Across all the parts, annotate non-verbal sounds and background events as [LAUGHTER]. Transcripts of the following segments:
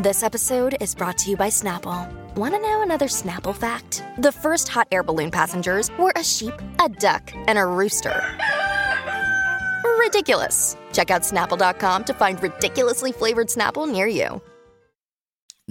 This episode is brought to you by Snapple. Want to know another Snapple fact? The first hot air balloon passengers were a sheep, a duck, and a rooster. Ridiculous. Check out snapple.com to find ridiculously flavored Snapple near you.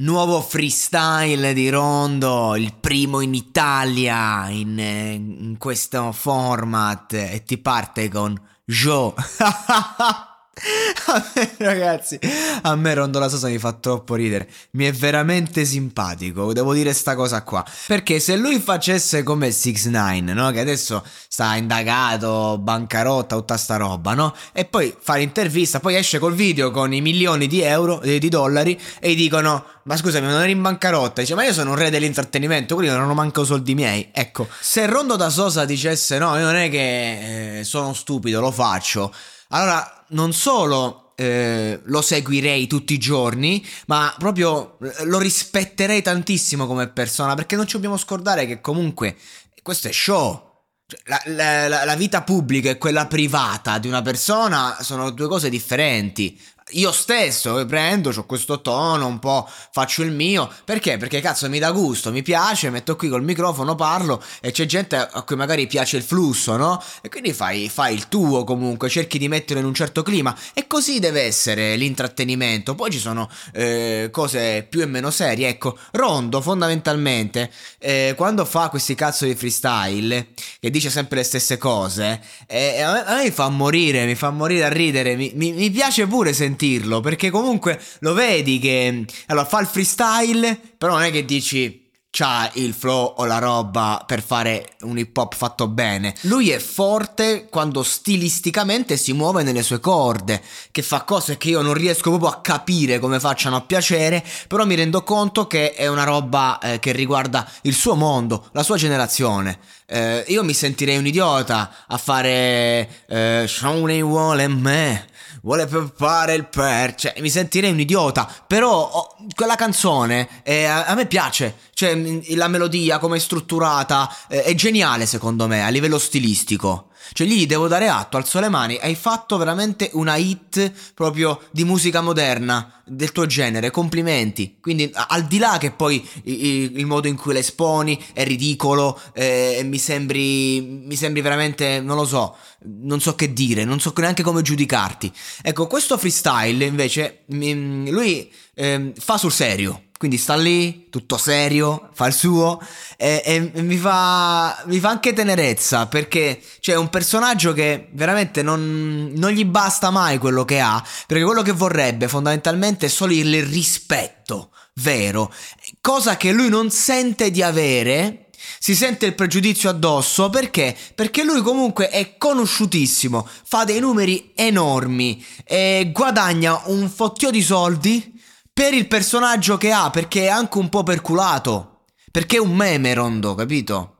Nuovo freestyle di Rondo, il primo in Italia in, eh, in questo format e ti parte con Joe. [LAUGHS] [LAUGHS] A me, ragazzi, a me Rondo la Sosa mi fa troppo ridere. Mi è veramente simpatico, devo dire sta cosa qua. Perché se lui facesse come 6 9 no? Che adesso sta indagato, bancarotta, tutta sta roba, no? E poi fa l'intervista, poi esce col video con i milioni di euro, eh, di dollari, e gli dicono: Ma scusami, non eri in bancarotta? Dice: Ma io sono un re dell'intrattenimento, quindi non ho manco soldi miei. Ecco, se Rondo da Sosa dicesse: No, io non è che eh, sono stupido, lo faccio. Allora, non solo eh, lo seguirei tutti i giorni, ma proprio eh, lo rispetterei tantissimo come persona, perché non ci dobbiamo scordare che comunque questo è show. Cioè, la, la, la, vita pubblica e quella privata di una persona sono due cose differenti io stesso prendo, ho questo tono, un po' faccio il mio. Perché? Perché cazzo mi dà gusto, mi piace, metto qui col microfono, parlo e c'è gente a cui magari piace il flusso, no? E quindi fai, fai il tuo comunque, cerchi di metterlo in un certo clima. E così deve essere l'intrattenimento. Poi ci sono eh, cose più e meno serie. Ecco, Rondo fondamentalmente, eh, quando fa questi cazzo di freestyle, che dice sempre le stesse cose, eh, a, me, a, me, fa morire, mi fa morire a ridere. Mi, mi, mi piace pure sentire sentirlo, perché comunque lo vedi che allora fa il freestyle, però non è che dici c'ha il flow o la roba per fare un hip hop fatto bene. Lui è forte quando stilisticamente si muove nelle sue corde, che fa cose che io non riesco proprio a capire come facciano a piacere, però mi rendo conto che è una roba eh, che riguarda il suo mondo, la sua generazione. Eh, io mi sentirei un idiota a fare eh, Shawnee vuole me vuole peppare il per, cioè mi sentirei un idiota, però oh, quella canzone eh, a, a, me piace, cioè la melodia come è strutturata eh, è geniale secondo me a livello stilistico. Cioè lì devo dare atto, alzo le mani, hai fatto veramente una hit proprio di musica moderna del tuo genere, complimenti. Quindi al di là che poi il, il modo in cui la esponi è ridicolo eh, mi sembri mi sembri veramente, non lo so, non so che dire, non so neanche come giudicarti. Ecco, questo freestyle invece lui eh, fa sul serio quindi sta lì, tutto serio, fa il suo e, e mi, fa, mi, fa, anche tenerezza perché c'è un personaggio che veramente non, non, gli basta mai quello che ha, perché quello che vorrebbe fondamentalmente è solo il rispetto vero, cosa che lui non sente di avere. Si sente il pregiudizio addosso perché? Perché lui comunque è conosciutissimo, fa dei numeri enormi e guadagna un fottio di soldi per il personaggio che ha, perché è anche un po' perculato. Perché è un meme rondo, capito?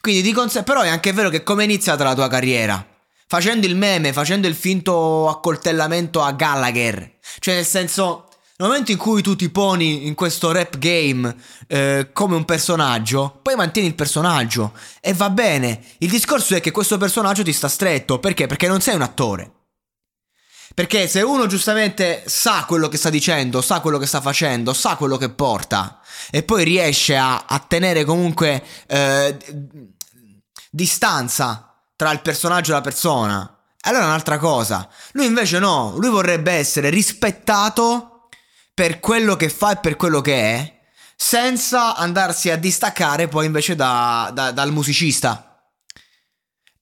Quindi di conseguenza, però è anche vero che come è iniziata la tua carriera? Facendo il meme, facendo il finto accoltellamento a Gallagher. Cioè nel senso, nel momento in cui tu ti poni in questo rap game eh, come un personaggio, poi mantieni il personaggio e va bene. Il discorso è che questo personaggio ti sta stretto, perché? Perché non sei un attore. Perché se uno giustamente sa quello che sta dicendo, sa quello che sta facendo, sa quello che porta, e poi riesce a, a tenere comunque eh, distanza tra il personaggio e la persona, allora è un'altra cosa. Lui invece no, lui vorrebbe essere rispettato per quello che fa e per quello che è, senza andarsi a distaccare poi invece da, da, dal musicista.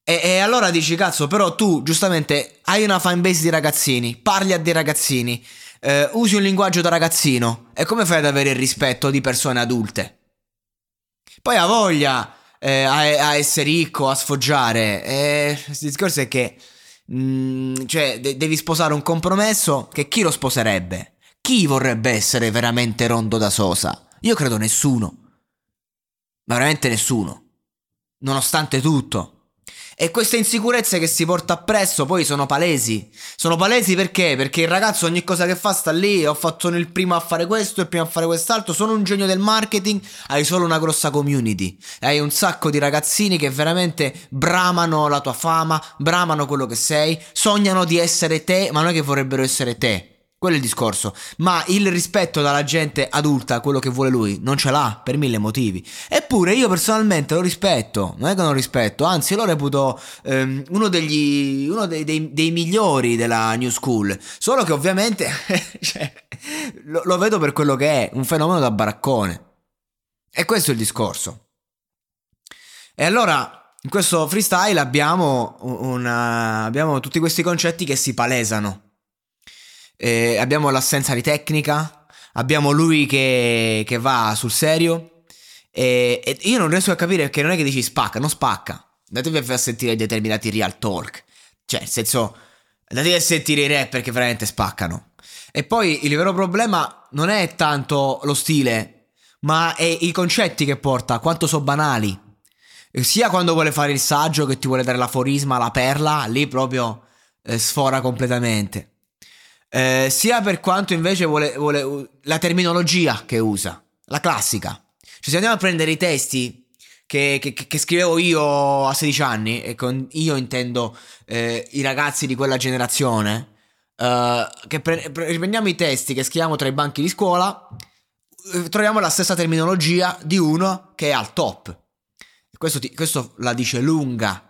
E, e, allora dici, cazzo, però tu giustamente hai una fanbase di ragazzini, parli a dei ragazzini, eh, usi un linguaggio da ragazzino, e come fai ad avere il rispetto di persone adulte? Poi ha voglia eh, a, a, essere ricco, a sfoggiare. E il discorso è che, mh, mm, cioè, de- devi sposare un compromesso che chi lo sposerebbe? Chi vorrebbe essere veramente rondo da Sosa? Io credo nessuno. Ma veramente nessuno. Nonostante tutto. E queste insicurezze che si porta appresso poi sono palesi. Sono palesi perché? Perché il ragazzo ogni cosa che fa sta lì. Ho fatto il primo a fare questo, il primo a fare quest'altro. Sono un genio del marketing. Hai solo una grossa community. Hai un sacco di ragazzini che veramente bramano la tua fama, bramano quello che sei, sognano di essere te, ma non è che vorrebbero essere te. Quello è il discorso. Ma il rispetto dalla gente adulta, quello che vuole lui, non ce l'ha per mille motivi. Eppure io personalmente lo rispetto. Non è che non rispetto, anzi lo reputo ehm, uno, degli, uno dei, dei, dei, migliori della New School. Solo che ovviamente [LAUGHS] cioè, lo, lo vedo per quello che è, un fenomeno da baraccone. E questo è il discorso. E allora in questo freestyle abbiamo, una, abbiamo tutti questi concetti che si palesano eh, abbiamo l'assenza di tecnica, abbiamo lui che, che va sul serio. E, e, io non riesco a capire perché non è che dici spacca, non spacca. Andatevi a sentire determinati real talk. Cioè, nel senso, andatevi a sentire i rapper che veramente spaccano. E poi il vero problema non è tanto lo stile, ma è i concetti che porta, quanto sono banali. Sia quando vuole fare il saggio che ti vuole dare l'aforisma, la perla, lì proprio eh, sfora completamente. Eh, sia per quanto invece vuole, vuole, la terminologia che usa, la classica. Cioè, se andiamo a prendere i testi che, che, che scrivevo io a 16 anni, e con io intendo eh, i ragazzi di quella generazione, eh, che pre- i testi che scriviamo tra i banchi di scuola, eh, troviamo la stessa terminologia di uno che è al top. Questo, ti, questo la dice lunga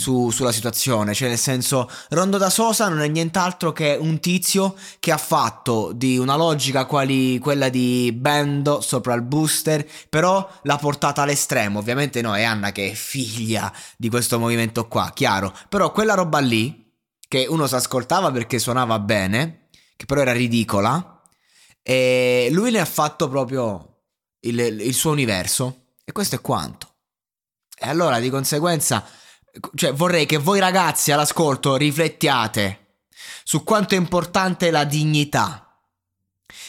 su, sulla situazione, cioè nel senso Rondo da Sosa non è nient'altro che un tizio che ha fatto di una logica quali quella di Bendo sopra il booster, però l'ha portata all'estremo, ovviamente no, è Anna che è figlia di questo movimento qua, chiaro, però quella roba lì, che uno si ascoltava perché suonava bene, che però era ridicola, e lui ne ha fatto proprio il, il suo universo, e questo è quanto. E allora di conseguenza cioè, vorrei che voi ragazzi all'ascolto riflettiate su quanto è importante la dignità.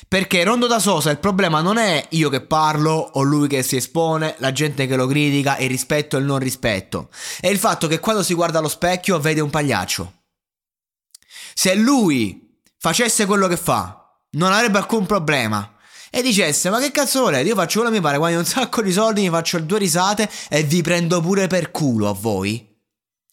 Perché Rondo da Sosa il problema non è io che parlo o lui che si espone, la gente che lo critica, il rispetto e il non rispetto. È il fatto che quando si guarda allo specchio vede un pagliaccio. Se lui facesse quello che fa, non avrebbe alcun problema. E dicesse, ma che cazzo volete? Io faccio quello che mi pare, guadagno un sacco di soldi, mi faccio due risate e vi prendo pure per culo a voi